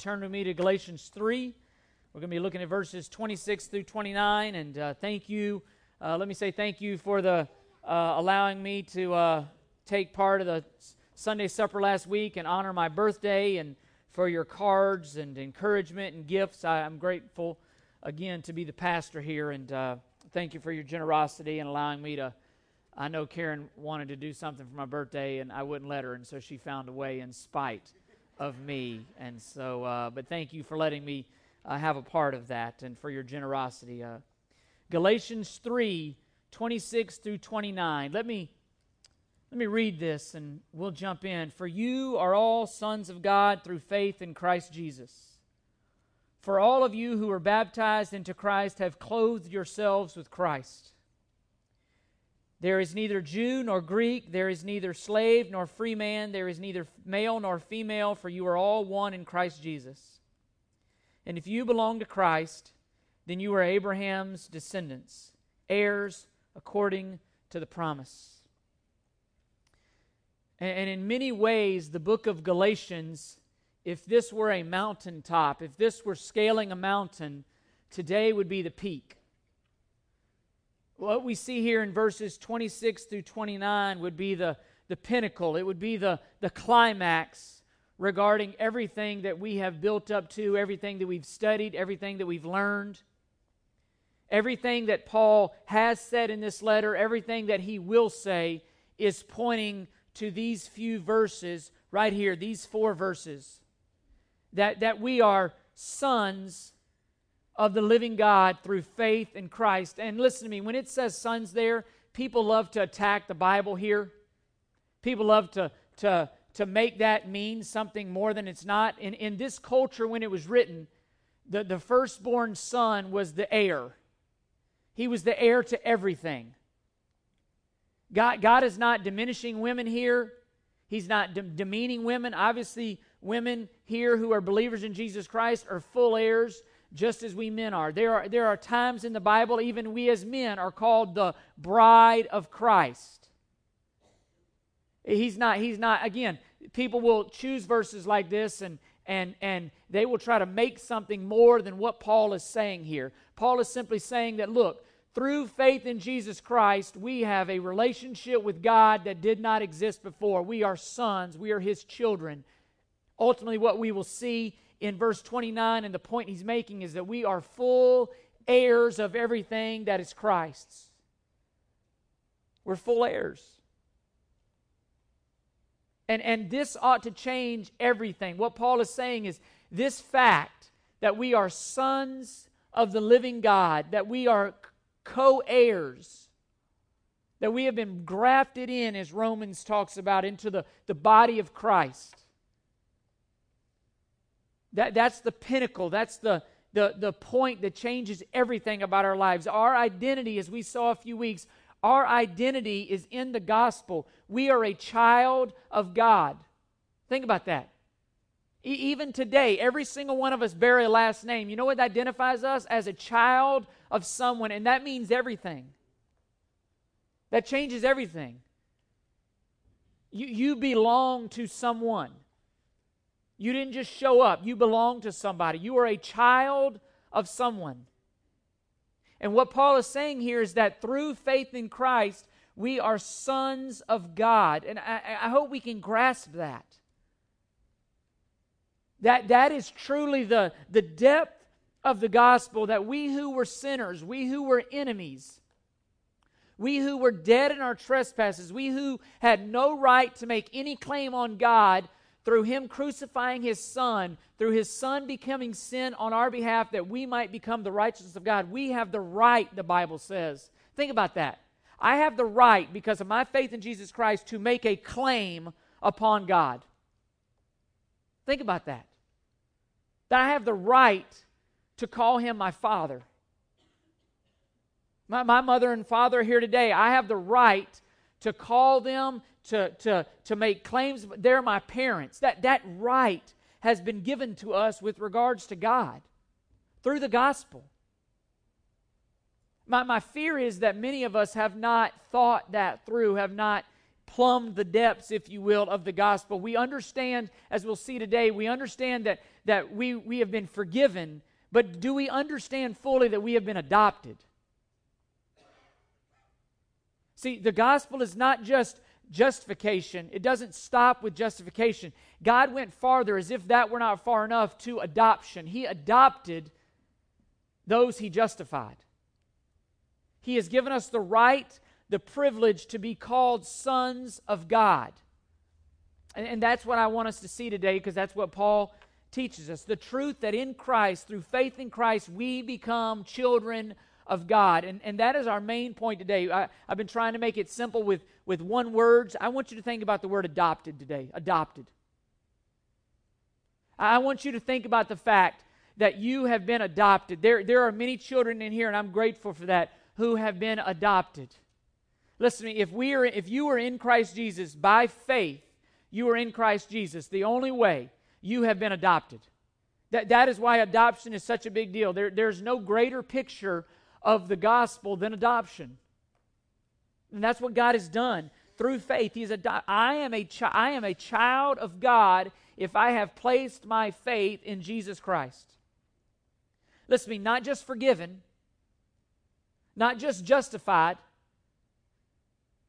turn with me to Galatians 3. We're going to be looking at verses 26 through 29. And uh, thank you. Uh, let me say thank you for the uh, allowing me to uh, take part of the Sunday supper last week and honor my birthday and for your cards and encouragement and gifts. I, am grateful again to be the pastor here. And uh, thank you for your generosity and allowing me to. I know Karen wanted to do something for my birthday and I wouldn't let her. And so she found a way in spite of me. And so, uh, but thank you for letting me uh, have a part of that and for your generosity. Uh, Galatians 3 26 through 29. Let me. Let me read this and we'll jump in. For you are all sons of God through faith in Christ Jesus. For all of you who are baptized into Christ have clothed yourselves with Christ. There is neither Jew nor Greek, there is neither slave nor free man, there is neither male nor female, for you are all one in Christ Jesus. And if you belong to Christ, then you are Abraham's descendants, heirs according to the promise. And in many ways, the book of Galatians, if this were a mountaintop, if this were scaling a mountain, today would be the peak what we see here in verses 26 through 29 would be the, the pinnacle, it would be the, the climax regarding everything that we have built up to, everything that we've studied, everything that we've learned. Everything that Paul has said in this letter, everything that he will say, is pointing to these few verses right here, these four verses. That, that we are sons of the living God through faith in Christ. And listen to me, when it says sons there, people love to attack the Bible here. People love to, to, to make that mean something more than it's not. In, in this culture, when it was written, the, the firstborn son was the heir, he was the heir to everything. God, God is not diminishing women here. He's not de- demeaning women. Obviously, women here who are believers in Jesus Christ are full heirs just as we men are. There are, there are times in the Bible, even we as men are called the bride of Christ. He's not, he's not, again, people will choose verses like this and, and, and they will try to make something more than what Paul is saying here. Paul is simply saying that, look, through faith in Jesus Christ, we have a relationship with God that did not exist before. We are sons, we are his children. Ultimately, what we will see in verse 29, and the point he's making is that we are full heirs of everything that is Christ's. We're full heirs. And, and this ought to change everything. What Paul is saying is this fact that we are sons of the living God, that we are co heirs, that we have been grafted in, as Romans talks about, into the, the body of Christ. That, that's the pinnacle. That's the, the, the point that changes everything about our lives. Our identity, as we saw a few weeks, our identity is in the gospel. We are a child of God. Think about that. E- even today, every single one of us bear a last name. You know what identifies us? As a child of someone, and that means everything. That changes everything. You, you belong to someone. You didn't just show up, you belong to somebody. You are a child of someone. And what Paul is saying here is that through faith in Christ, we are sons of God. And I, I hope we can grasp that. That, that is truly the, the depth of the gospel that we who were sinners, we who were enemies, we who were dead in our trespasses, we who had no right to make any claim on God, through him crucifying his son, through his son becoming sin on our behalf that we might become the righteousness of God. We have the right, the Bible says. Think about that. I have the right, because of my faith in Jesus Christ, to make a claim upon God. Think about that. That I have the right to call him my father. My, my mother and father here today. I have the right to call them to, to, to make claims. They're my parents. That, that right has been given to us with regards to God through the gospel. My, my fear is that many of us have not thought that through, have not plumbed the depths, if you will, of the gospel. We understand, as we'll see today, we understand that, that we, we have been forgiven, but do we understand fully that we have been adopted? See, the gospel is not just justification, it doesn't stop with justification. God went farther, as if that were not far enough, to adoption. He adopted those he justified. He has given us the right, the privilege to be called sons of God. And, and that's what I want us to see today because that's what Paul teaches us. The truth that in Christ, through faith in Christ, we become children of God. And, and that is our main point today. I, have been trying to make it simple with, with one word. I want you to think about the word adopted today. Adopted. I want you to think about the fact that you have been adopted. There, there are many children in here, and I'm grateful for that, who have been adopted. Listen to me, if, we are, if you are in Christ Jesus by faith, you are in Christ Jesus. The only way you have been adopted. That, that is why adoption is such a big deal. There, there's no greater picture of the gospel than adoption. And that's what God has done through faith. He's ado- I am a chi- I am a child of God if I have placed my faith in Jesus Christ. Listen to me, not just forgiven, not just justified.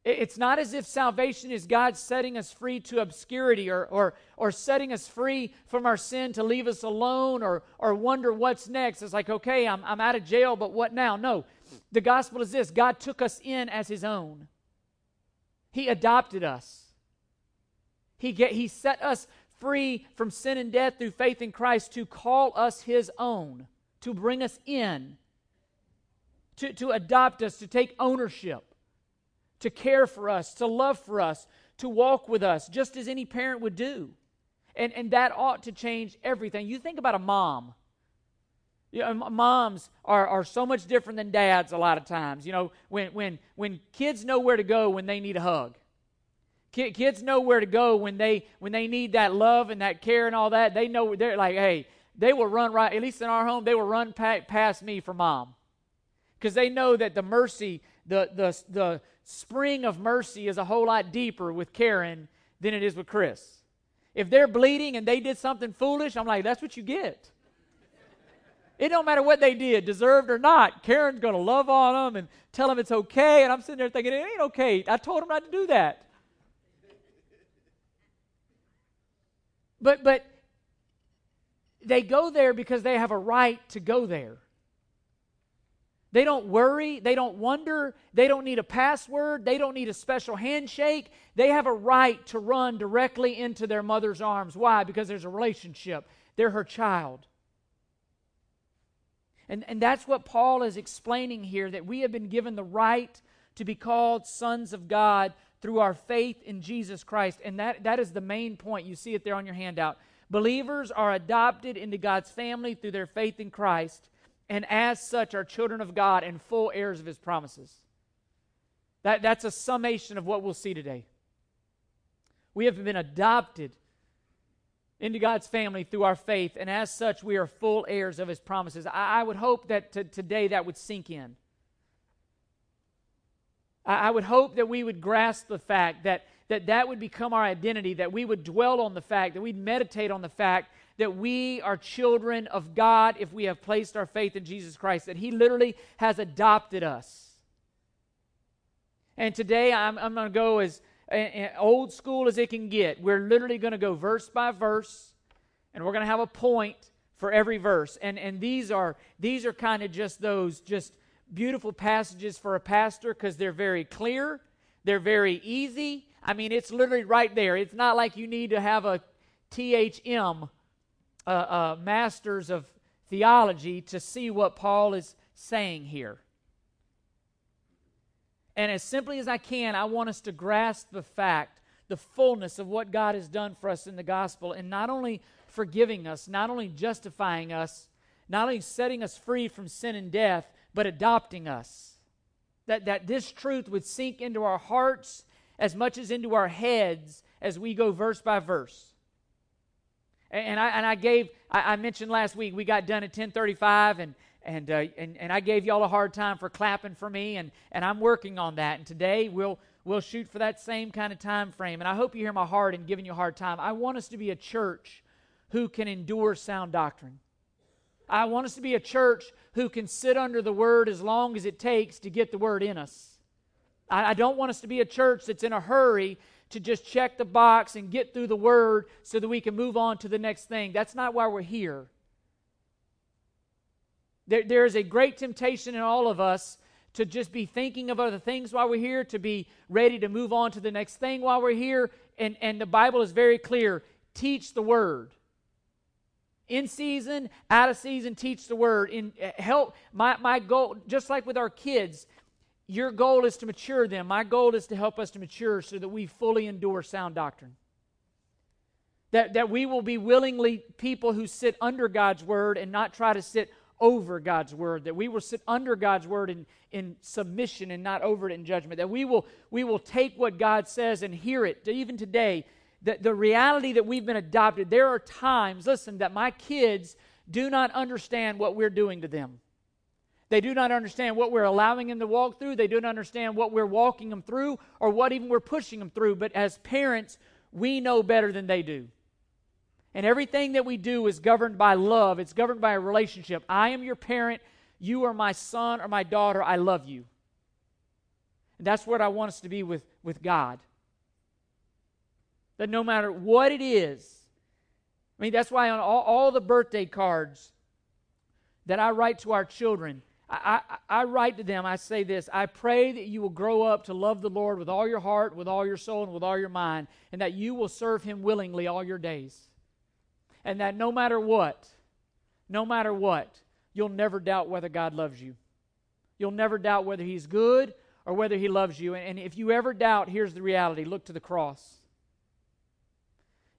It's not as if salvation is God setting us free to obscurity or, or, or setting us free from our sin to leave us alone or, or wonder what's next. It's like, okay, I'm, I'm out of jail, but what now? No. The gospel is this God took us in as His own, He adopted us. He, get, he set us free from sin and death through faith in Christ to call us His own to bring us in, to, to adopt us, to take ownership, to care for us, to love for us, to walk with us, just as any parent would do. And, and that ought to change everything. You think about a mom. You know, moms are, are so much different than dads a lot of times. You know, when, when, when kids know where to go when they need a hug. Kids know where to go when they when they need that love and that care and all that. They know they're like, hey, they will run right, at least in our home, they will run past me for mom. Because they know that the mercy, the, the, the spring of mercy is a whole lot deeper with Karen than it is with Chris. If they're bleeding and they did something foolish, I'm like, that's what you get. It don't matter what they did, deserved or not. Karen's going to love on them and tell them it's okay. And I'm sitting there thinking, it ain't okay. I told them not to do that. But, but they go there because they have a right to go there. They don't worry. They don't wonder. They don't need a password. They don't need a special handshake. They have a right to run directly into their mother's arms. Why? Because there's a relationship. They're her child. And, and that's what Paul is explaining here that we have been given the right to be called sons of God through our faith in Jesus Christ. And that, that is the main point. You see it there on your handout. Believers are adopted into God's family through their faith in Christ, and as such are children of God and full heirs of his promises. That, that's a summation of what we'll see today. We have been adopted into God's family through our faith, and as such, we are full heirs of his promises. I, I would hope that to, today that would sink in. I, I would hope that we would grasp the fact that that that would become our identity, that we would dwell on the fact, that we'd meditate on the fact that we are children of God if we have placed our faith in Jesus Christ, that He literally has adopted us. And today I'm, I'm going to go as old school as it can get. We're literally going to go verse by verse, and we're going to have a point for every verse. And, and these are, these are kind of just those just beautiful passages for a pastor because they're very clear, they're very easy, I mean, it's literally right there. It's not like you need to have a THM, uh, uh, Masters of Theology, to see what Paul is saying here. And as simply as I can, I want us to grasp the fact, the fullness of what God has done for us in the gospel, and not only forgiving us, not only justifying us, not only setting us free from sin and death, but adopting us. That, that this truth would sink into our hearts as much as into our heads as we go verse by verse. And, I, and I gave, I, I mentioned last week, we got done at 1035 and, and, uh, and, and I gave y'all a hard time for clapping for me, and, and I'm working on that. And today we'll, we'll shoot for that same kind of time frame. And I hope you hear my heart in giving you a hard time. I want us to be a church who can endure sound doctrine. I want us to be a church who can sit under the word as long as it takes to get the word in us. I, I don't want us to be a church that's in a hurry to just check the box and get through the word so that we can move on to the next thing. That's not why we're here. There, there is a great temptation in all of us to just be thinking of other things while we're here, to be ready to move on to the next thing while we're here. And, and the Bible is very clear teach the word in season, out of season, teach the word. In uh, help my, my goal, just like with our kids, your goal is to mature them. My goal is to help us to mature so that we fully endure sound doctrine. That, that we will be willingly people who sit under God's word and not try to sit over God's word. That we will sit under God's word in, in submission and not over it in judgment. That we will, we will take what God says and hear it. Even today, the, the reality that we've been adopted, there are times, listen, that my kids do not understand what we're doing to them. They do not understand what we're allowing them to walk through. They don't understand what we're walking them through or what even we're pushing them through. But as parents, we know better than they do. And everything that we do is governed by love, it's governed by a relationship. I am your parent. You are my son or my daughter. I love you. And that's what I want us to be with, with God that no matter what it is, I mean, that's why on all, all the birthday cards that I write to our children, I, I, write to them, I say this I pray that you will grow up to love the Lord with all your heart, with all your soul, and with all your mind, and that you will serve Him willingly all your days. And that no matter what, no matter what, you'll never doubt whether God loves you. You'll never doubt whether He's good or whether He loves you. And, and if you ever doubt, here's the reality look to the cross.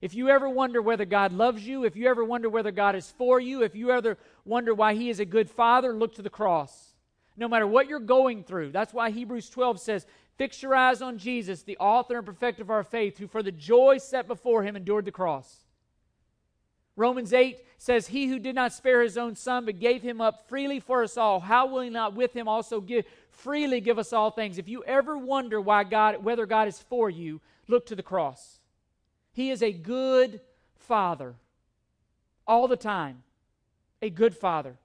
If you ever wonder whether God loves you, if you ever wonder whether God is for you, if you ever wonder why He is a good Father, look to the cross. No matter what you're going through, that's why Hebrews 12 says, Fix your eyes on Jesus, the author and perfecter of our faith, who for the joy set before him endured the cross. Romans 8 says, He who did not spare his own son, but gave him up freely for us all, how will he not with him also give freely give us all things? If you ever wonder why God, whether God is for you, look to the cross. He is a good father all the time. A good father.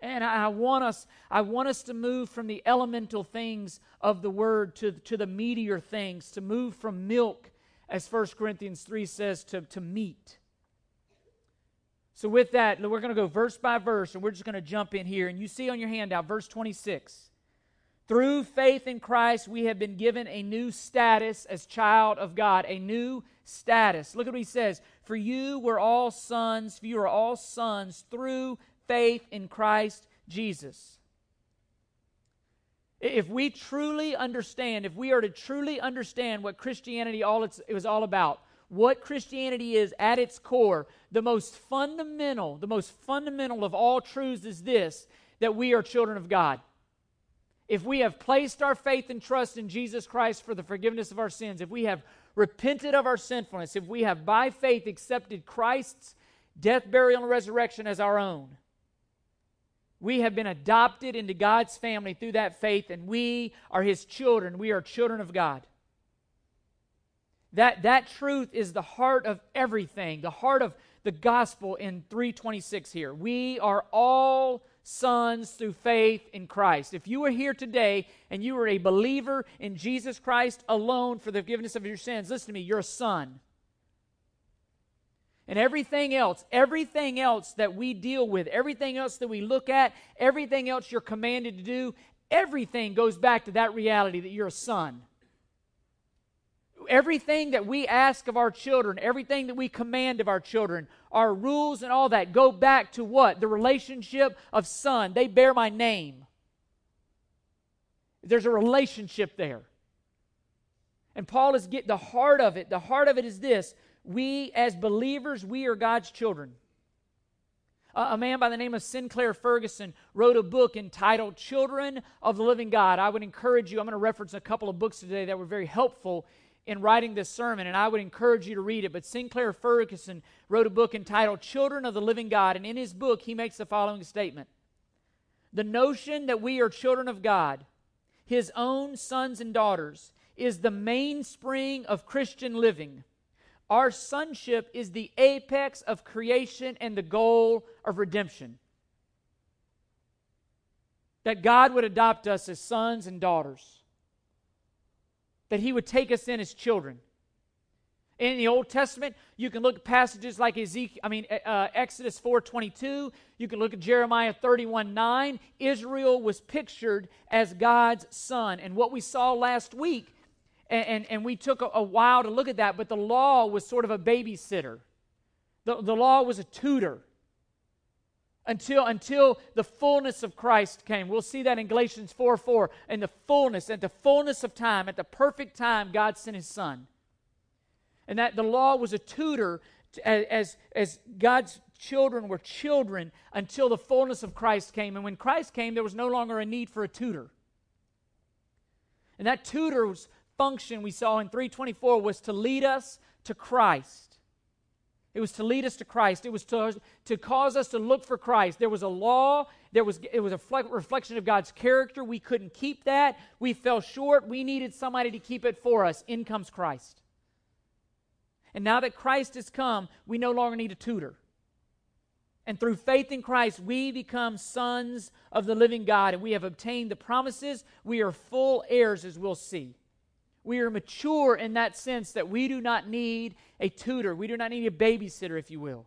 And I, want us, I want us to move from the elemental things of the word to, to the meatier things, to move from milk, as 1 Corinthians 3 says, to, to meat. So, with that, we're going to go verse by verse, and we're just going to jump in here. And you see on your handout, verse 26. Through faith in Christ, we have been given a new status as child of God, a new status. Look at what he says. For you were all sons, for you are all sons through faith in Christ Jesus. If we truly understand, if we are to truly understand what Christianity all it's, it was all about, what Christianity is at its core, the most fundamental, the most fundamental of all truths is this that we are children of God. If we have placed our faith and trust in Jesus Christ for the forgiveness of our sins, if we have repented of our sinfulness, if we have by faith accepted Christ's death, burial, and resurrection as our own, we have been adopted into God's family through that faith, and we are His children. We are children of God. That, that truth is the heart of everything, the heart of the gospel in 326 here. We are all sons through faith in Christ. If you are here today and you are a believer in Jesus Christ alone for the forgiveness of your sins, listen to me, you're a son. And everything else, everything else that we deal with, everything else that we look at, everything else you're commanded to do, everything goes back to that reality that you're a son everything that we ask of our children, everything that we command of our children, our rules and all that go back to what? The relationship of son. They bear my name. There's a relationship there. And Paul is getting the heart of it. The heart of it is this we, as believers, we are God's children. a man by the name of Sinclair Ferguson wrote a book entitled Children of the Living God. I would encourage you, I'm going to reference a couple of books today that were very helpful in writing this sermon, and I would encourage you to read it. But Sinclair Ferguson wrote a book entitled Children of the Living God, and in his book, he makes the following statement The notion that we are children of God, his own sons and daughters, is the mainspring of Christian living. Our sonship is the apex of creation and the goal of redemption. That God would adopt us as sons and daughters, that He would take us in as children. In the Old Testament, you can look at passages like Ezekiel, I mean uh, Exodus 4:22. You can look at Jeremiah 31:9. Israel was pictured as God's son, and what we saw last week and, and, and we took a, a, while to look at that, but the law was sort of a babysitter. The, the law was a tutor until, until the fullness of Christ came. We'll see that in Galatians 4 4. In the fullness, at the fullness of time, at the perfect time, God sent his son. And that the law was a tutor to, as, as God's children were children until the fullness of Christ came. And when Christ came, there was no longer a need for a tutor. And that tutor's function we saw in 324 was to lead us to Christ. It was to lead us to Christ. It was to, to cause us to look for Christ. There was a law. There was, it was a reflection of God's character. We couldn't keep that. We fell short. We needed somebody to keep it for us. In comes Christ. And now that Christ has come, we no longer need a tutor. And through faith in Christ, we become sons of the living God, and we have obtained the promises. We are full heirs, as we'll see. We are mature in that sense that we do not need a tutor. We do not need a babysitter, if you will.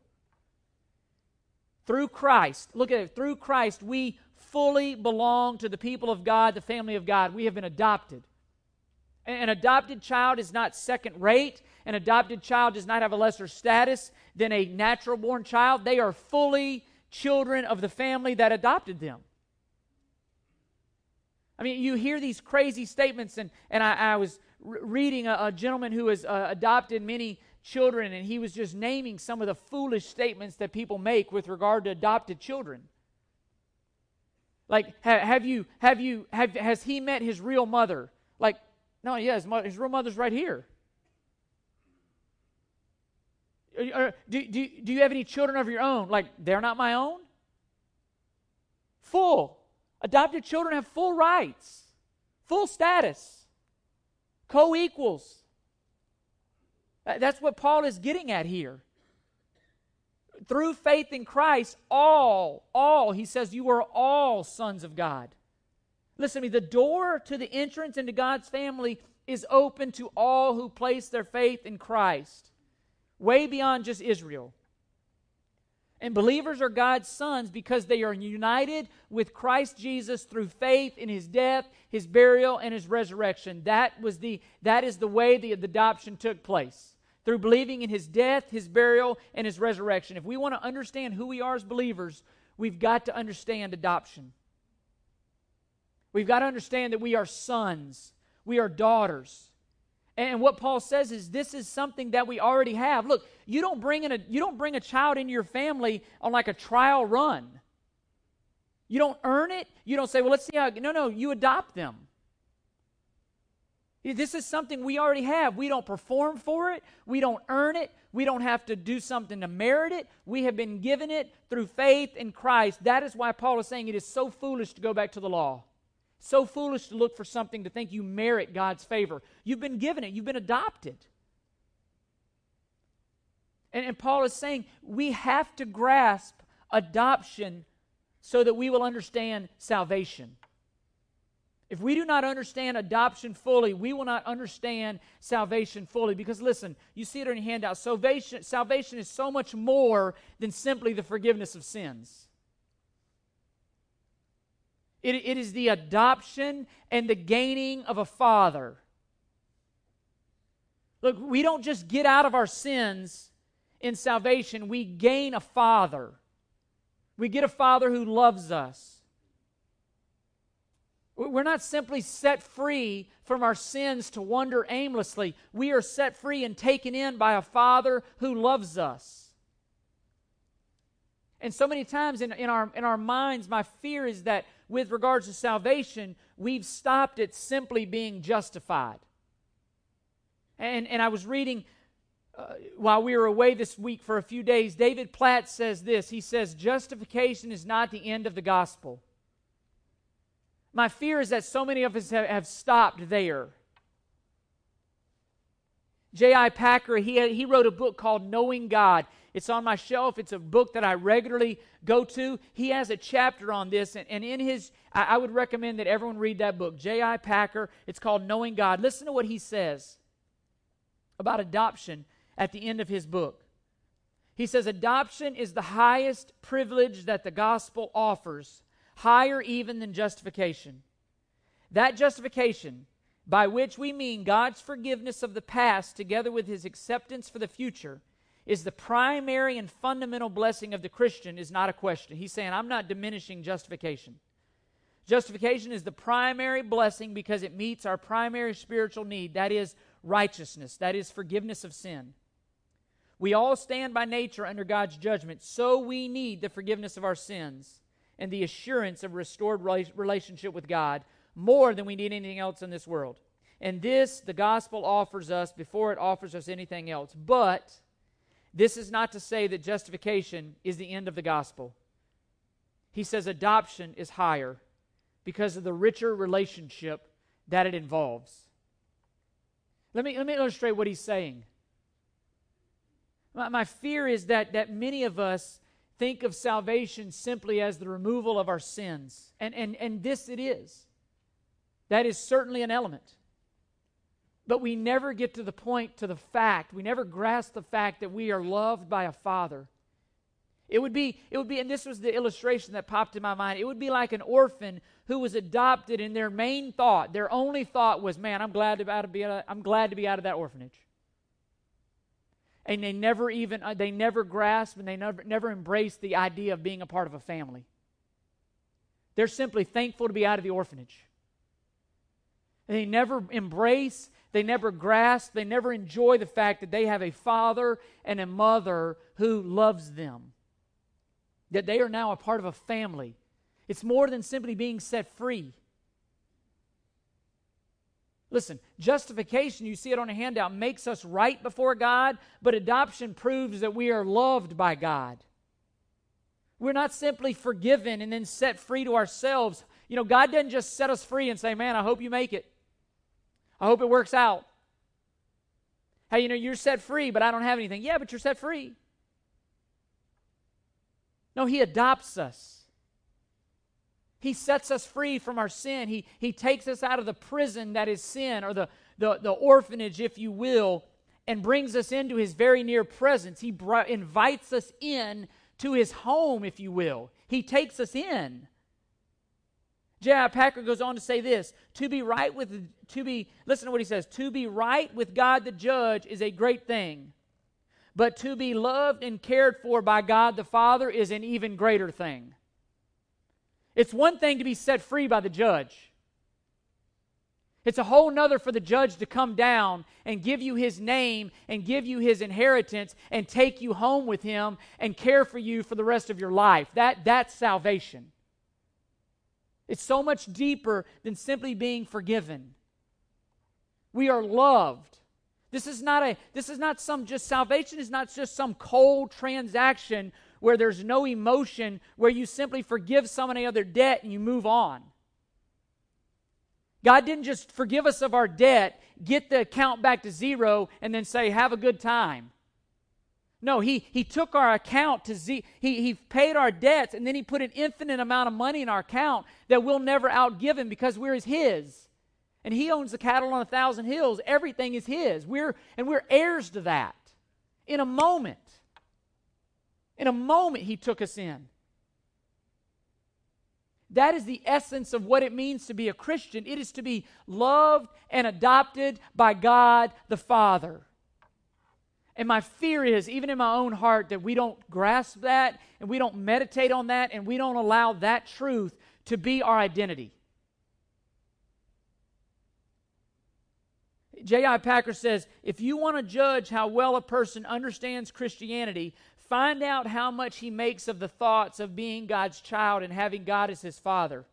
Through Christ, look at it, through Christ, we fully belong to the people of God, the family of God. We have been adopted. An adopted child is not second rate. An adopted child does not have a lesser status than a natural born child. They are fully children of the family that adopted them. I mean, you hear these crazy statements, and, and I, I was reading a, a, gentleman who has uh, adopted many children, and he was just naming some of the foolish statements that people make with regard to adopted children. Like, ha, have you, have you, have, has he met his real mother? Like, no, yeah, his, mother, his real mother's right here. Do, do, do you have any children of your own? Like, they're not my own? Full. Adopted children have full rights, full status co equals. Uh, that's what Paul is getting at here. Through faith in Christ, all, all, he says, you are all sons of God. Listen to me, the door to the entrance into God's family is open to all who place their faith in Christ, way beyond just Israel. And believers are God's sons because they are united with Christ Jesus through faith in his death, his burial, and his resurrection. That was the that is the way the, the adoption took place. Through believing in his death, his burial, and his resurrection. If we want to understand who we are as believers, we've got to understand adoption. We've got to understand that we are sons, we are daughters. And what Paul says is this is something that we already have. Look, you don't bring in a you don't bring a child into your family on like a trial run. You don't earn it. You don't say, "Well, let's see how." No, no, you adopt them. This is something we already have. We don't perform for it. We don't earn it. We don't have to do something to merit it. We have been given it through faith in Christ. That is why Paul is saying it is so foolish to go back to the law. So foolish to look for something to think you merit God's favor. You've been given it, you've been adopted. And, and Paul is saying we have to grasp adoption so that we will understand salvation. If we do not understand adoption fully, we will not understand salvation fully. Because listen, you see it on your handout. Salvation, salvation is so much more than simply the forgiveness of sins. It, it is the adoption and the gaining of a father. Look, we don't just get out of our sins in salvation, we gain a father. We get a father who loves us. We're not simply set free from our sins to wander aimlessly. We are set free and taken in by a Father who loves us. And so many times in, in, our, in our minds, my fear is that with regards to salvation, we've stopped at simply being justified. And, and I was reading uh, while we were away this week for a few days, David Platt says this. He says, Justification is not the end of the gospel. My fear is that so many of us have, have stopped there. J.I. Packer, he, he wrote a book called Knowing God. It's on my shelf. It's a book that I regularly go to. He has a chapter on this, and, and in his, I, I would recommend that everyone read that book. J.I. Packer, it's called Knowing God. Listen to what he says about adoption at the end of his book. He says, Adoption is the highest privilege that the gospel offers, higher even than justification. That justification, by which we mean God's forgiveness of the past together with his acceptance for the future, is the primary and fundamental blessing of the Christian, is not a question. He's saying, I'm not diminishing justification. Justification is the primary blessing because it meets our primary spiritual need that is, righteousness, that is, forgiveness of sin. We all stand by nature under God's judgment, so we need the forgiveness of our sins and the assurance of restored relationship with God more than we need anything else in this world. And this the gospel offers us before it offers us anything else. But this is not to say that justification is the end of the gospel. He says adoption is higher because of the richer relationship that it involves. Let me, let me illustrate what he's saying. My, my fear is that, that many of us think of salvation simply as the removal of our sins. And, and, and this it is. That is certainly an element. But we never get to the point, to the fact, we never grasp the fact that we are loved by a father. It would be, it would be, and this was the illustration that popped in my mind. It would be like an orphan who was adopted, and their main thought, their only thought was, "Man, I'm glad to be, out of, I'm glad to be out of that orphanage." and they never even uh, they never grasp and they never never embrace the idea of being a part of a family they're simply thankful to be out of the orphanage and they never embrace they never grasp they never enjoy the fact that they have a father and a mother who loves them that they are now a part of a family it's more than simply being set free Listen, justification, you see it on a handout, makes us right before God, but adoption proves that we are loved by God. We're not simply forgiven and then set free to ourselves. You know, God doesn't just set us free and say, Man, I hope you make it. I hope it works out. Hey, you know, you're set free, but I don't have anything. Yeah, but you're set free. No, He adopts us. He sets us free from our sin. He, he takes us out of the prison that is sin, or the, the, the orphanage, if you will, and brings us into his very near presence. He br- invites us in to his home, if you will. He takes us in. J.I. Packer goes on to say this to be right with to be listen to what he says to be right with God the judge is a great thing but to be loved and cared for by God the Father is an even greater thing it's one thing to be set free by the judge. It's a whole nother for the judge to come down and give you his name and give you his inheritance and take you home with him and care for you for the rest of your life. That, that's salvation. It's so much deeper than simply being forgiven. We are loved. This is not a this is not some just salvation is not just some cold transaction where there's no emotion, where you simply forgive someone other debt and you move on. God didn't just forgive us of our debt, get the account back to zero, and then say, have a good time. No, he, he took our account to z. He, he paid our debts, and then he put an infinite amount of money in our account that we'll never outgive him because we're his. And he owns the cattle on a thousand hills. Everything is his. We're, and we're heirs to that in a moment. In a moment, He took us in. That is the essence of what it means to be a Christian. It is to be loved and adopted by God the Father. And my fear is, even in my own heart, that we don't grasp that and we don't meditate on that and we don't allow that truth to be our identity. J.I. Packer says if you want to judge how well a person understands Christianity, Find out how much he makes of the thoughts of being God's child and having God as his father.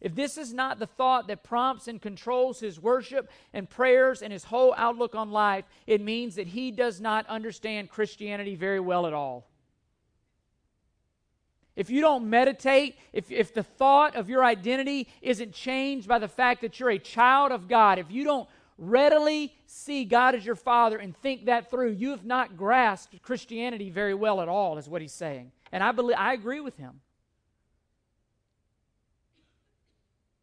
If this is not the thought that prompts and controls his worship and prayers and his whole outlook on life, it means that he does not understand Christianity very well at all. If you don't meditate, if, if the thought of your identity isn't changed by the fact that you're a child of God, if you don't readily see God as your Father and think that through, you have not grasped Christianity very well at all, is what he's saying. And I believe I agree with him.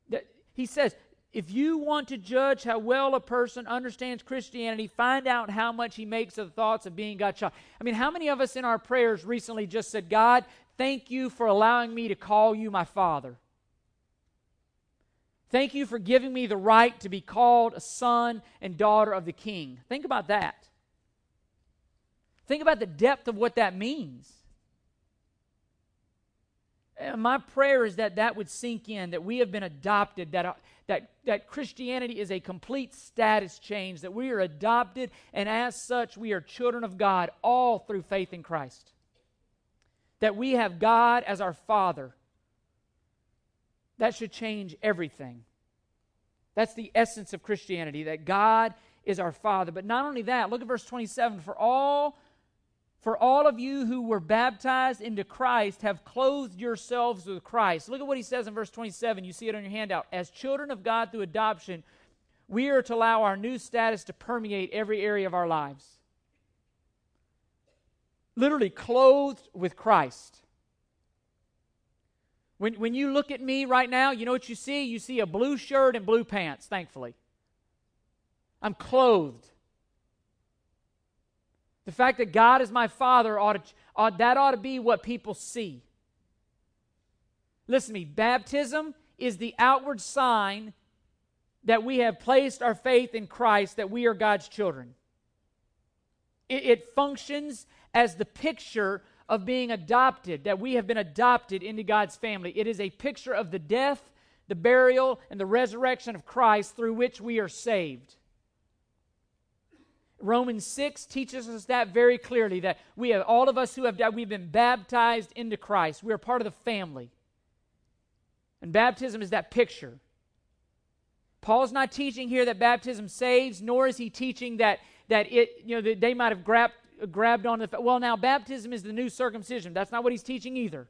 That he says, if you want to judge how well a person understands Christianity, find out how much he makes of the thoughts of being God's child. I mean, how many of us in our prayers recently just said, God, thank you for allowing me to call you my Father? Thank you for giving me the right to be called a son and daughter of the King. Think about that. Think about the depth of what that means. And my prayer is that that would sink in, that we have been adopted, that, uh, that, that Christianity is a complete status change, that we are adopted, and as such, we are children of God, all through faith in Christ. That we have God as our Father. That should change everything. That's the essence of Christianity, that God is our Father. But not only that, look at verse 27 for all for all of you who were baptized into Christ have clothed yourselves with Christ. Look at what he says in verse 27. You see it on your handout. As children of God through adoption, we are to allow our new status to permeate every area of our lives. Literally, clothed with Christ. When, when you look at me right now, you know what you see? You see a blue shirt and blue pants, thankfully. I'm clothed the fact that God is my Father, ought to, ought, that ought to be what people see. Listen to me, baptism is the outward sign that we have placed our faith in Christ, that we are God's children. It, it functions as the picture of being adopted, that we have been adopted into God's family. It is a picture of the death, the burial, and the resurrection of Christ through which we are saved. Romans 6 teaches us that very clearly that we have all of us who have died, we've been baptized into Christ. We are part of the family. And baptism is that picture. Paul's not teaching here that baptism saves, nor is he teaching that that it, you know, that they might have grabbed grabbed on the well now baptism is the new circumcision. That's not what he's teaching either.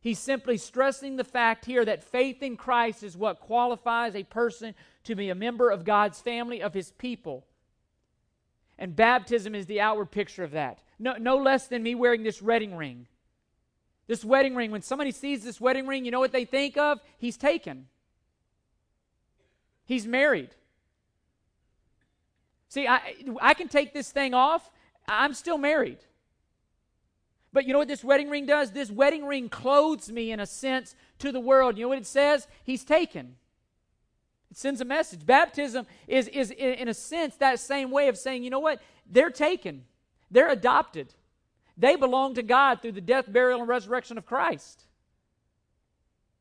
He's simply stressing the fact here that faith in Christ is what qualifies a person to be a member of God's family, of his people. And baptism is the outward picture of that. No, no less than me wearing this wedding ring. This wedding ring, when somebody sees this wedding ring, you know what they think of? He's taken. He's married. See, I, I can take this thing off. I'm still married. But you know what this wedding ring does? This wedding ring clothes me, in a sense, to the world. You know what it says? He's taken. It sends a message. Baptism is, is in a sense, that same way of saying, you know what? They're taken, they're adopted. They belong to God through the death, burial, and resurrection of Christ.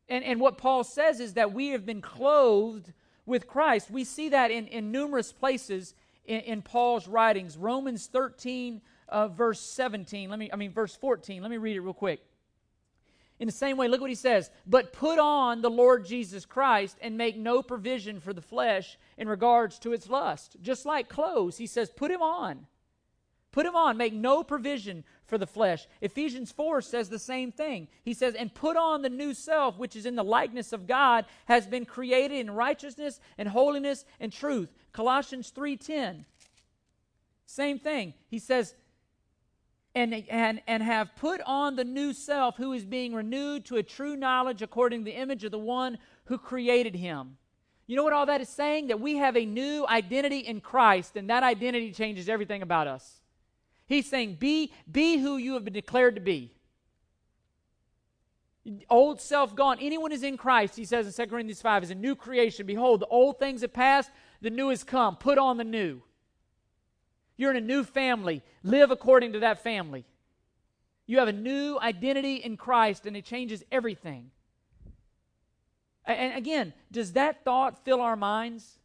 And, and what Paul says is that we have been clothed with Christ. We see that in, in numerous places in, in Paul's writings. Romans 13, uh, verse 17. Let me, I mean, verse 14. Let me read it real quick. In the same way, look what he says. But put on the Lord Jesus Christ and make no provision for the flesh in regards to its lust. Just like clothes, he says, put him on. Put him on. Make no provision for the flesh. Ephesians 4 says the same thing. He says, and put on the new self, which is in the likeness of God, has been created in righteousness and holiness and truth. Colossians 3.10. Same thing. He says, and, and, and have put on the new self who is being renewed to a true knowledge according to the image of the one who created him. You know what all that is saying? That we have a new identity in Christ, and that identity changes everything about us. He's saying, Be, be who you have been declared to be. Old self gone. Anyone is in Christ, he says in 2 Corinthians 5, is a new creation. Behold, the old things have passed, the new has come. Put on the new. You're in a new family. Live according to that family. You have a new identity in Christ, and it changes everything. And again, does that thought fill our minds?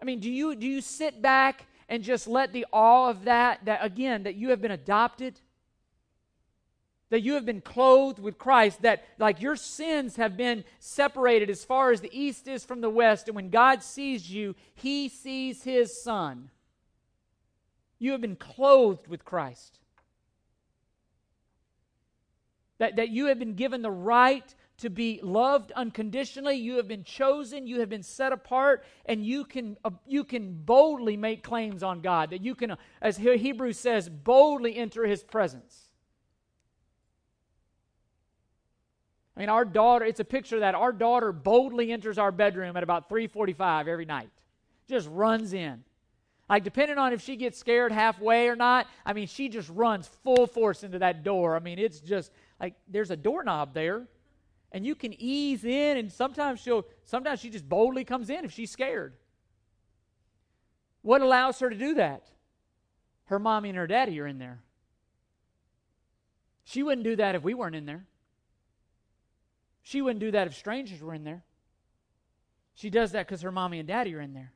I mean, do you do you sit back and just let the awe of that that again that you have been adopted? That you have been clothed with Christ, that like your sins have been separated as far as the east is from the west, and when God sees you, he sees his son. You have been clothed with Christ. That, that you have been given the right to be loved unconditionally. You have been chosen, you have been set apart, and you can, uh, you can boldly make claims on God. That you can, uh, as Hebrews says, boldly enter his presence. I mean, our daughter, it's a picture that our daughter boldly enters our bedroom at about 3:45 every night. Just runs in. Like depending on if she gets scared halfway or not, I mean, she just runs full force into that door. I mean, it's just like there's a doorknob there and you can ease in and sometimes she'll sometimes she just boldly comes in if she's scared. What allows her to do that? Her mommy and her daddy are in there. She wouldn't do that if we weren't in there. She wouldn't do that if strangers were in there. She does that because her mommy and daddy are in there.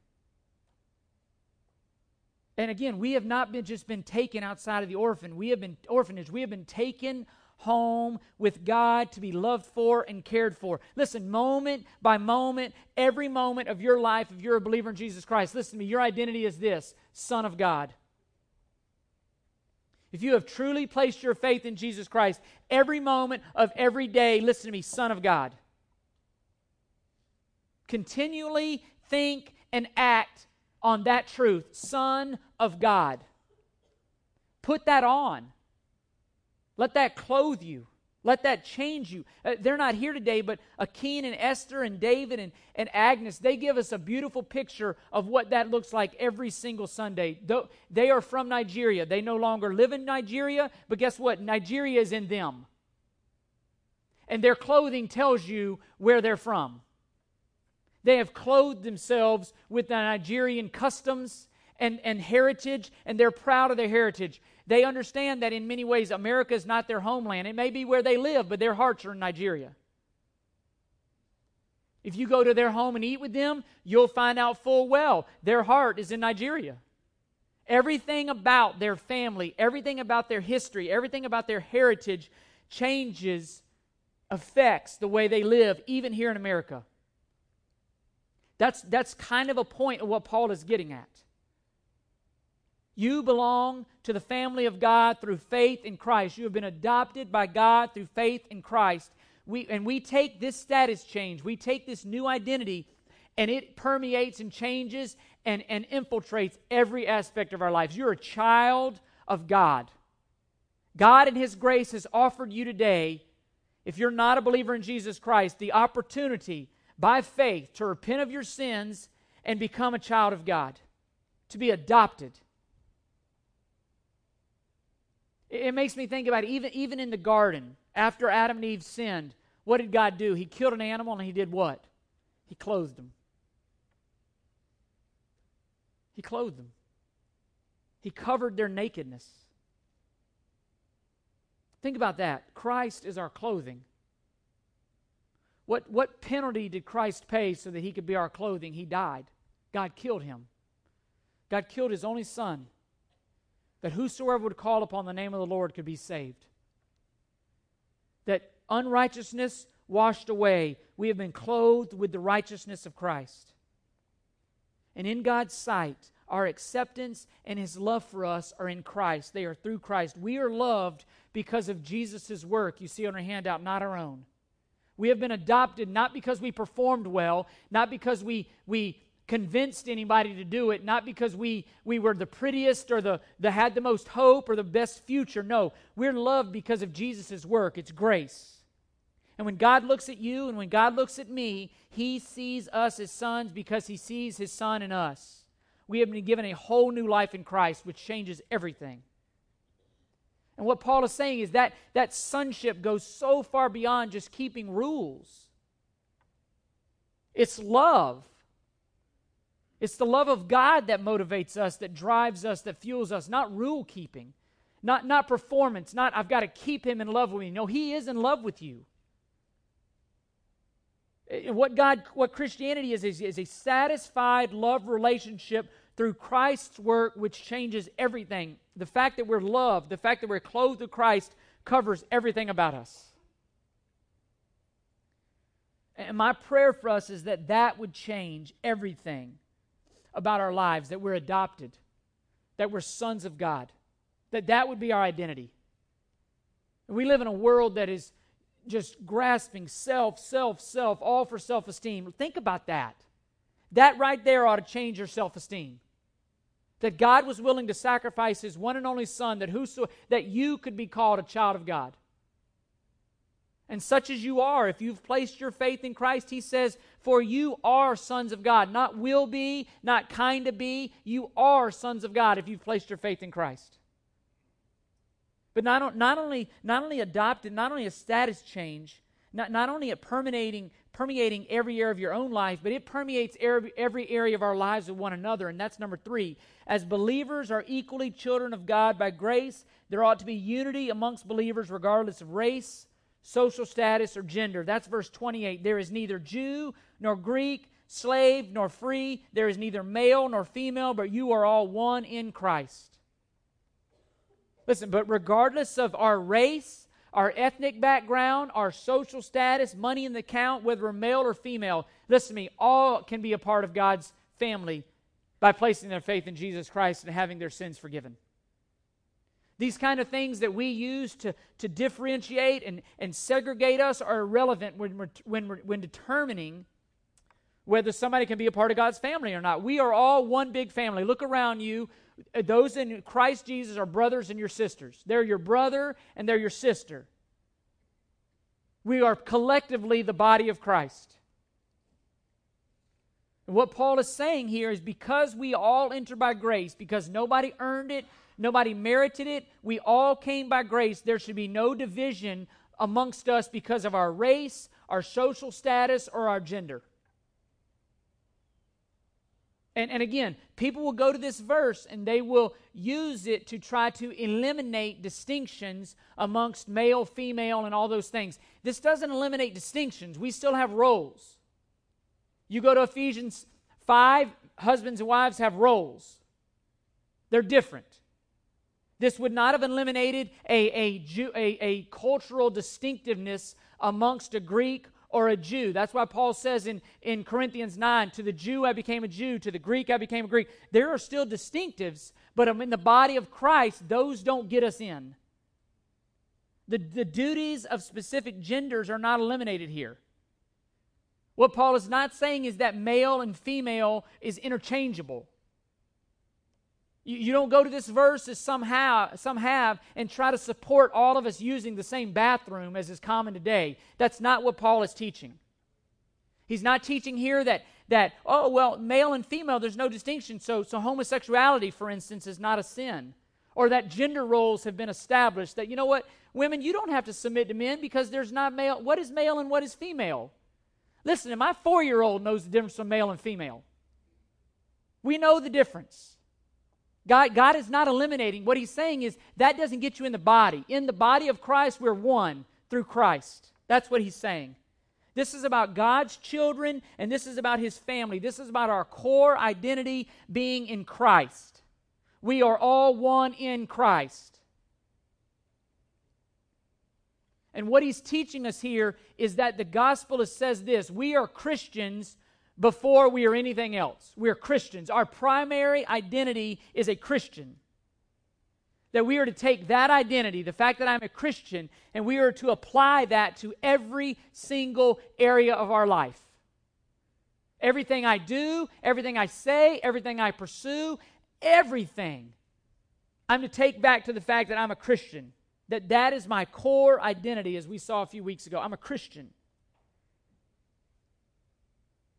And again, we have not been just been taken outside of the orphan. We have been orphanage. We have been taken home with God to be loved for and cared for. Listen, moment by moment, every moment of your life, if you're a believer in Jesus Christ, listen to me, your identity is this Son of God. If you have truly placed your faith in Jesus Christ, every moment of every day, listen to me, Son of God. Continually think and act on that truth, Son of God. Put that on. Let that clothe you. Let that change you. Uh, they're not here today, but Akeen and Esther and David and, and Agnes, they give us a beautiful picture of what that looks like every single Sunday. Though they are from Nigeria. They no longer live in Nigeria, but guess what? Nigeria is in them. And their clothing tells you where they're from. They have clothed themselves with the Nigerian customs and, and heritage, and they're proud of their heritage. They understand that in many ways America is not their homeland. It may be where they live, but their hearts are in Nigeria. If you go to their home and eat with them, you'll find out full well their heart is in Nigeria. Everything about their family, everything about their history, everything about their heritage changes, affects the way they live, even here in America. That's, that's kind of a point of what Paul is getting at. You belong to the family of God through faith in Christ. You have been adopted by God through faith in Christ. We, and we take this status change, we take this new identity, and it permeates and changes and, and infiltrates every aspect of our lives. You're a child of God. God, in His grace, has offered you today, if you're not a believer in Jesus Christ, the opportunity by faith to repent of your sins and become a child of God, to be adopted. It makes me think about even, even in the garden, after Adam and Eve sinned, what did God do? He killed an animal and he did what? He clothed them. He clothed them. He covered their nakedness. Think about that. Christ is our clothing. What, what penalty did Christ pay so that he could be our clothing? He died. God killed him. God killed his only son that whosoever would call upon the name of the Lord could be saved. That unrighteousness washed away, we have been clothed with the righteousness of Christ. And in God's sight, our acceptance and his love for us are in Christ. They are through Christ. We are loved because of Jesus' work. You see on our handout, not our own. We have been adopted not because we performed well, not because we, we convinced anybody to do it, not because we, we were the prettiest or the, the had the most hope or the best future. No, we're loved because of Jesus' work. It's grace. And when God looks at you and when God looks at me, he sees us as sons because he sees his son in us. We have been given a whole new life in Christ, which changes everything. And what Paul is saying is that that sonship goes so far beyond just keeping rules. It's love. It's the love of God that motivates us, that drives us, that fuels us, not rule keeping, not, not performance, not I've got to keep him in love with me. No, he is in love with you. What God, what Christianity is, is, is a satisfied love relationship through Christ's work, which changes everything. The fact that we're loved, the fact that we're clothed with Christ, covers everything about us. And my prayer for us is that that would change everything about our lives that we're adopted, that we're sons of God, that that would be our identity. We live in a world that is just grasping self, self, self, all for self esteem. Think about that. That right there ought to change your self esteem. That God was willing to sacrifice his one and only Son that, whoso, that you could be called a child of God. And such as you are, if you've placed your faith in Christ, he says, For you are sons of God. Not will be, not kind to be. You are sons of God if you've placed your faith in Christ. But not, not, only, not only adopted, not only a status change, not, not only a permeating, permeating every area of your own life, but it permeates every, every area of our lives with one another. And that's number three. As believers are equally children of God by grace, there ought to be unity amongst believers regardless of race social status, or gender. That's verse 28. There is neither Jew nor Greek, slave nor free. There is neither male nor female, but you are all one in Christ. Listen, but regardless of our race, our ethnic background, our social status, money in the account, whether we're male or female, listen to me, all can be a part of God's family by placing their faith in Jesus Christ and having their sins forgiven. These kind of things that we use to, to differentiate and, and segregate us are irrelevant when, we're, when, we're, when determining whether somebody can be a part of God's family or not. We are all one big family. Look around you. Those in Christ Jesus are brothers and your sisters. They're your brother and they're your sister. We are collectively the body of Christ. What Paul is saying here is because we all enter by grace, because nobody earned it, Nobody merited it. We all came by grace. There should be no division amongst us because of our race, our social status, or our gender. And, and again, people will go to this verse and they will use it to try to eliminate distinctions amongst male, female, and all those things. This doesn't eliminate distinctions. We still have roles. You go to Ephesians 5, husbands and wives have roles, they're different. This would not have eliminated a, a, Jew, a, a cultural distinctiveness amongst a Greek or a Jew. That's why Paul says in, in Corinthians 9, to the Jew I became a Jew, to the Greek I became a Greek. There are still distinctives, but in the body of Christ, those don't get us in. The, the duties of specific genders are not eliminated here. What Paul is not saying is that male and female is interchangeable. You, you don't go to this verse as somehow some have and try to support all of us using the same bathroom as is common today. That's not what Paul is teaching. He's not teaching here that that oh well male and female there's no distinction so so homosexuality for instance is not a sin or that gender roles have been established that you know what women you don't have to submit to men because there's not male what is male and what is female listen my four-year-old knows the difference between male and female we know the difference God, God is not eliminating. What he's saying is that doesn't get you in the body. In the body of Christ, we're one through Christ. That's what he's saying. This is about God's children, and this is about his family. This is about our core identity being in Christ. We are all one in Christ. And what he's teaching us here is that the gospel says this we are Christians before we are anything else. We are Christians. Our primary identity is a Christian. That we are to take that identity, the fact that I'm a Christian, and we are to apply that to every single area of our life. Everything I do, everything I say, everything I pursue, everything. I'm to take back to the fact that I'm a Christian. That that is my core identity as we saw a few weeks ago. I'm a Christian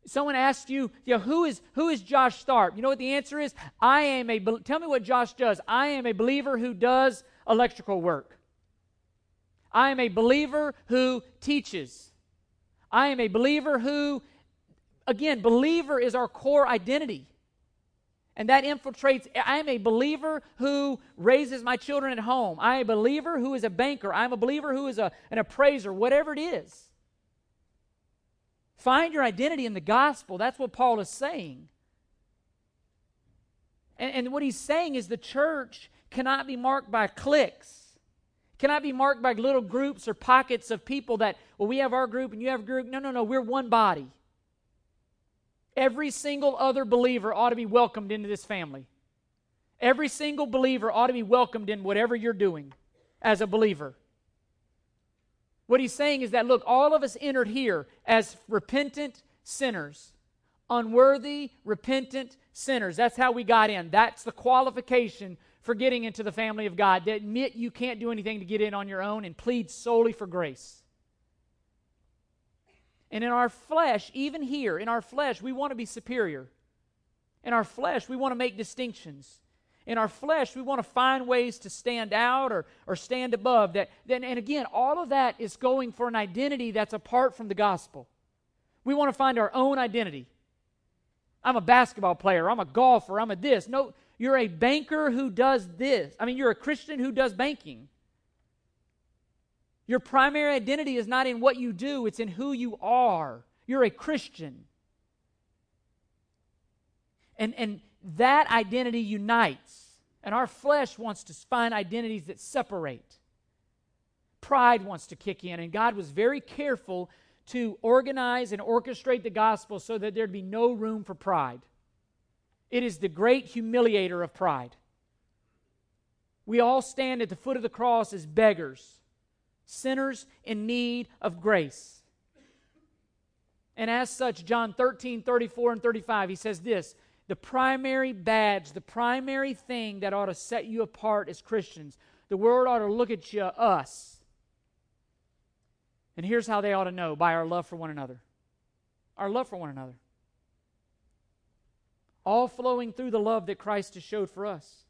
someone asks you, you know, who is who is Josh Tharp? You know what the answer is? I am a tell me what Josh does. I am a believer who does electrical work. I am a believer who teaches. I am a believer who again, believer is our core identity. And that infiltrates. I am a believer who raises my children at home. I am a believer who is a banker. I'm a believer who is a, an appraiser, whatever it is. Find your identity in the gospel. That's what Paul is saying. And, and what he's saying is the church cannot be marked by cliques, cannot be marked by little groups or pockets of people that, well, we have our group and you have a group. No, no, no. We're one body. Every single other believer ought to be welcomed into this family. Every single believer ought to be welcomed in whatever you're doing as a believer. What he's saying is that, look, all of us entered here as repentant sinners, unworthy, repentant sinners. That's how we got in. That's the qualification for getting into the family of God. To admit you can't do anything to get in on your own and plead solely for grace. And in our flesh, even here, in our flesh, we want to be superior. In our flesh, we want to make distinctions. In our flesh, we want to find ways to stand out or, or stand above. That, then, and again, all of that is going for an identity that's apart from the gospel. We want to find our own identity. I'm a basketball player. I'm a golfer. I'm a this. No, you're a banker who does this. I mean, you're a Christian who does banking. Your primary identity is not in what you do, it's in who you are. You're a Christian. And, and that identity unites. And our flesh wants to find identities that separate. Pride wants to kick in. And God was very careful to organize and orchestrate the gospel so that there'd be no room for pride. It is the great humiliator of pride. We all stand at the foot of the cross as beggars sinners in need of grace. And as such, John 13, 34, and 35, he says this the primary badge, the primary thing that ought to set you apart as Christians, the world ought to look at you, us. And here's how they ought to know by our love for one another. Our love for one another. All flowing through the love that Christ has showed for us,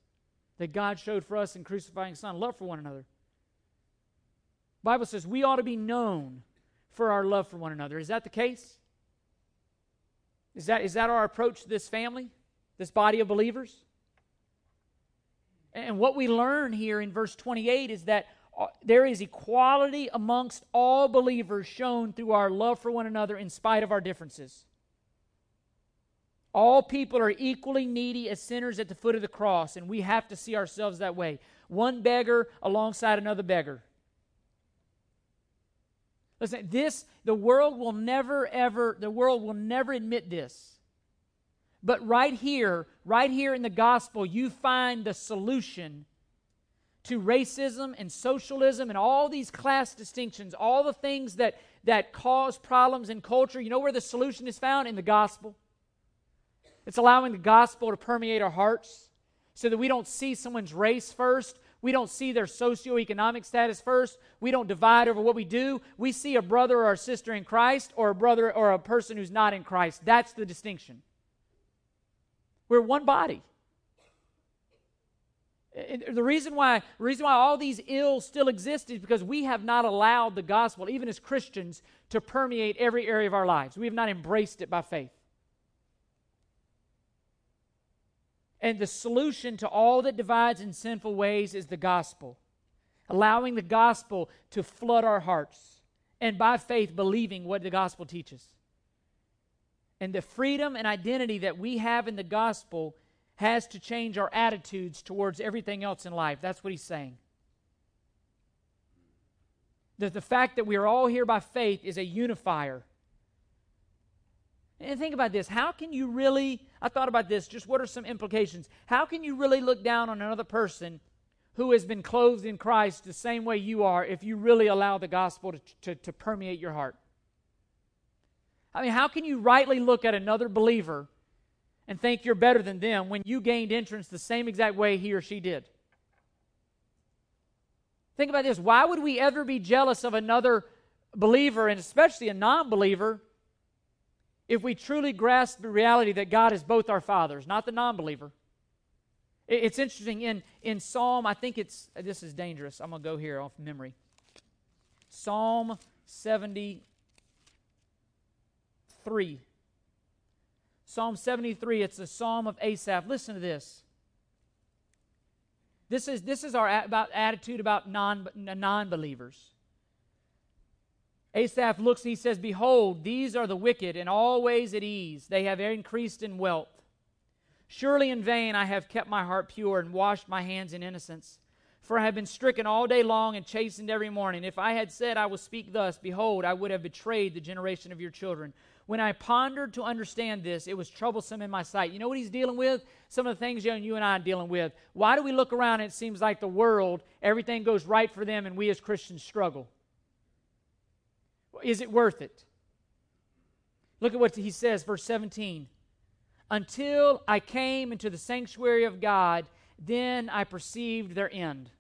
that God showed for us in crucifying Son. Love for one another. Bible says we ought to be known for our love for one another. Is that the case? Is that, is that our approach to this family, this body of believers? And what we learn here in verse 28 is that uh, there is equality amongst all believers shown through our love for one another in spite of our differences. All people are equally needy as sinners at the foot of the cross, and we have to see ourselves that way. One beggar alongside another beggar. Listen, this, the world will never, ever, the world will never admit this. But right here, right here in the gospel, you find the solution to racism and socialism and all these class distinctions, all the things that, that cause problems in culture. You know where the solution is found? In the gospel. It's allowing the gospel to permeate our hearts so that we don't see someone's race first we don't see their socioeconomic status first. We don't divide over what we do. We see a brother or a sister in Christ or a brother or a person who's not in Christ. That's the distinction. We're one body. The reason why, reason why all these ills still exist is because we have not allowed the gospel, even as Christians, to permeate every area of our lives. We have not embraced it by faith. And the solution to all that divides in sinful ways is the gospel. Allowing the gospel to flood our hearts, and by faith, believing what the gospel teaches. And the freedom and identity that we have in the gospel has to change our attitudes towards everything else in life. That's what he's saying. That the fact that we are all here by faith is a unifier. And think about this. How can you really, I thought about this, just what are some implications? How can you really look down on another person who has been clothed in Christ the same way you are if you really allow the gospel to, to, to permeate your heart? I mean, how can you rightly look at another believer and think you're better than them when you gained entrance the same exact way he or she did? Think about this. Why would we ever be jealous of another believer, and especially a non believer, if we truly grasp the reality that God is both our fathers, not the non believer. It's interesting in, in Psalm, I think it's, this is dangerous. I'm going to go here off memory. Psalm 73. Psalm 73, it's a psalm of Asaph. Listen to this. This is, this is our about attitude about non, non-believers. Asaph looks and he says, Behold, these are the wicked, and always at ease. They have increased in wealth. Surely in vain I have kept my heart pure and washed my hands in innocence. For I have been stricken all day long and chastened every morning. If I had said I will speak thus, behold, I would have betrayed the generation of your children. When I pondered to understand this, it was troublesome in my sight. You know what he's dealing with? Some of the things you and I are dealing with. Why do we look around and it seems like the world, everything goes right for them, and we as Christians struggle? Is it worth it? Look at what he says, verse 17. Until I came into the sanctuary of God, then I perceived their end.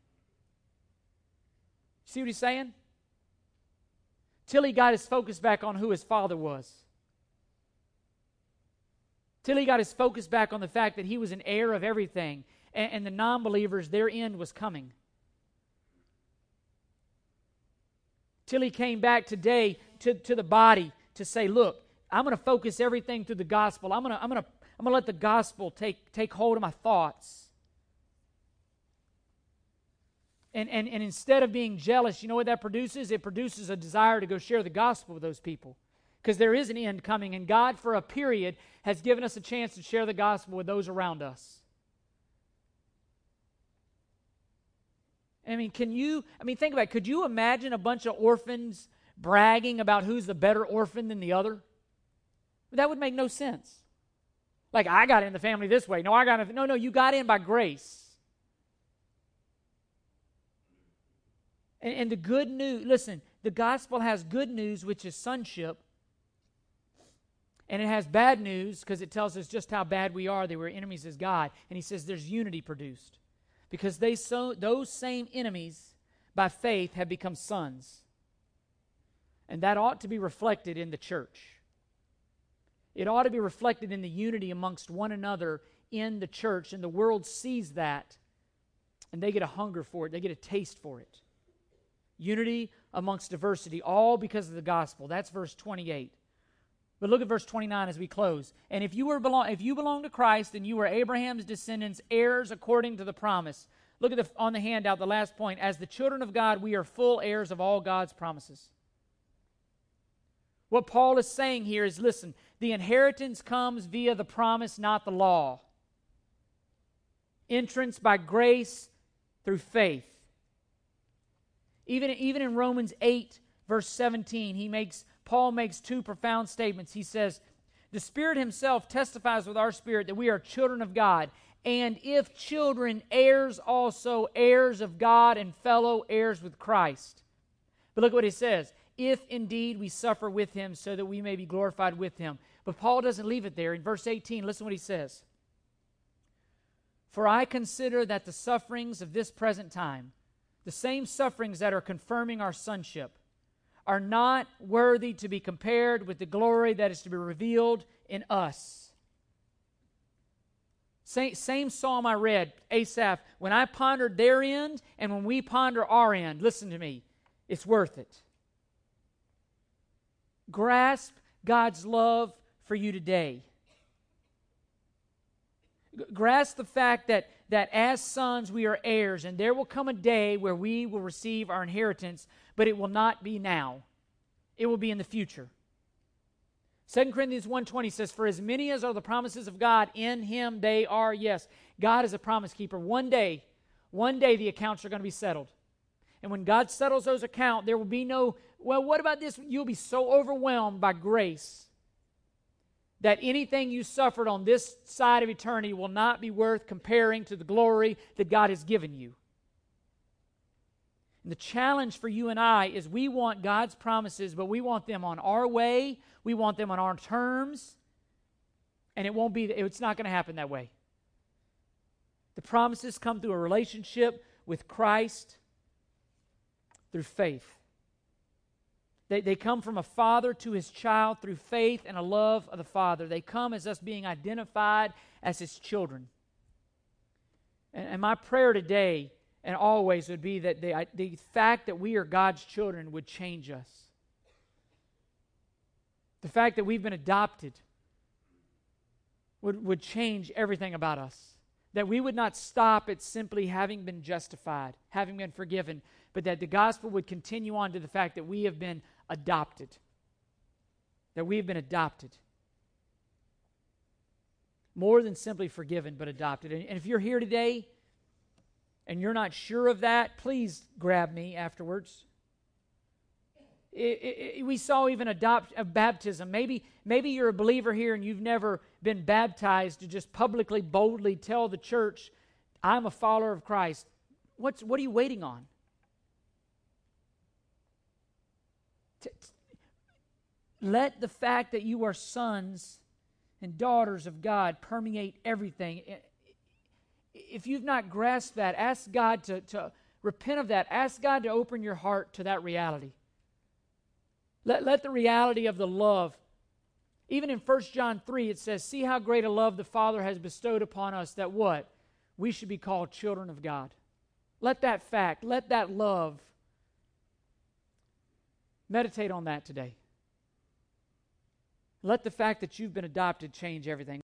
See what he's saying? Till he got his focus back on who his father was. Till he got his focus back on the fact that he was an heir of everything, and, and the non believers, their end was coming. Till he came back today to, to the body to say, Look, I'm going to focus everything through the gospel. I'm going to, I'm going to, I'm going to let the gospel take, take hold of my thoughts. And, and, and instead of being jealous, you know what that produces? It produces a desire to go share the gospel with those people. Because there is an end coming, and God, for a period, has given us a chance to share the gospel with those around us. I mean, can you, I mean, think about it. Could you imagine a bunch of orphans bragging about who's the better orphan than the other? That would make no sense. Like, I got in the family this way. No, I got in. No, no, you got in by grace. And, and the good news, listen, the gospel has good news, which is sonship. And it has bad news because it tells us just how bad we are. They were enemies as God. And he says there's unity produced. Because they so, those same enemies, by faith, have become sons. And that ought to be reflected in the church. It ought to be reflected in the unity amongst one another in the church. And the world sees that. And they get a hunger for it, they get a taste for it unity amongst diversity, all because of the gospel. That's verse 28. But look at verse 29 as we close. And if you were belong, if you belong to Christ then you are Abraham's descendants, heirs according to the promise. Look at the, on the handout, the last point. As the children of God, we are full heirs of all God's promises. What Paul is saying here is listen, the inheritance comes via the promise, not the law. Entrance by grace through faith. Even, even in Romans 8, verse 17, he makes, Paul makes two profound statements. He says, The Spirit Himself testifies with our spirit that we are children of God. And if children, heirs also, heirs of God and fellow heirs with Christ. But look at what he says if indeed we suffer with him, so that we may be glorified with him. But Paul doesn't leave it there. In verse 18, listen what he says For I consider that the sufferings of this present time, the same sufferings that are confirming our sonship, are not worthy to be compared with the glory that is to be revealed in us. Same, same psalm I read, Asaph, when I pondered their end and when we ponder our end, listen to me, it's worth it. Grasp God's love for you today. Grasp the fact that that as sons we are heirs, and there will come a day where we will receive our inheritance, but it will not be now. It will be in the future. 2 Corinthians 1:20 says, For as many as are the promises of God, in him they are yes. God is a promise keeper. One day, one day the accounts are going to be settled. And when God settles those accounts, there will be no, well, what about this? You'll be so overwhelmed by grace that anything you suffered on this side of eternity will not be worth comparing to the glory that God has given you. And the challenge for you and I is we want God's promises, but we want them on our way, we want them on our terms, and it won't be it's not going to happen that way. The promises come through a relationship with Christ through faith. They, they come from a father to his child through faith and a love of the father. They come as us being identified as his children. And, and my prayer today and always would be that the, the fact that we are God's children would change us. The fact that we've been adopted would, would change everything about us. That we would not stop at simply having been justified, having been forgiven, but that the gospel would continue on to the fact that we have been adopted. That we have been adopted. More than simply forgiven, but adopted. And, if you're here today and you're not sure of that, please grab me afterwards. It, it, it, we saw even adopt a baptism. Maybe, maybe you're a believer here and you've never been baptized to just publicly, boldly tell the church, I'm a follower of Christ. What's, what are you waiting on? Let the fact that you are sons and daughters of God permeate everything. If you've not grasped that, ask God to, to repent of that. Ask God to open your heart to that reality. Let, let the reality of the love, even in 1 John 3, it says, See how great a love the Father has bestowed upon us that what? We should be called children of God. Let that fact, let that love, meditate on that today. Let the fact that you've been adopted change everything.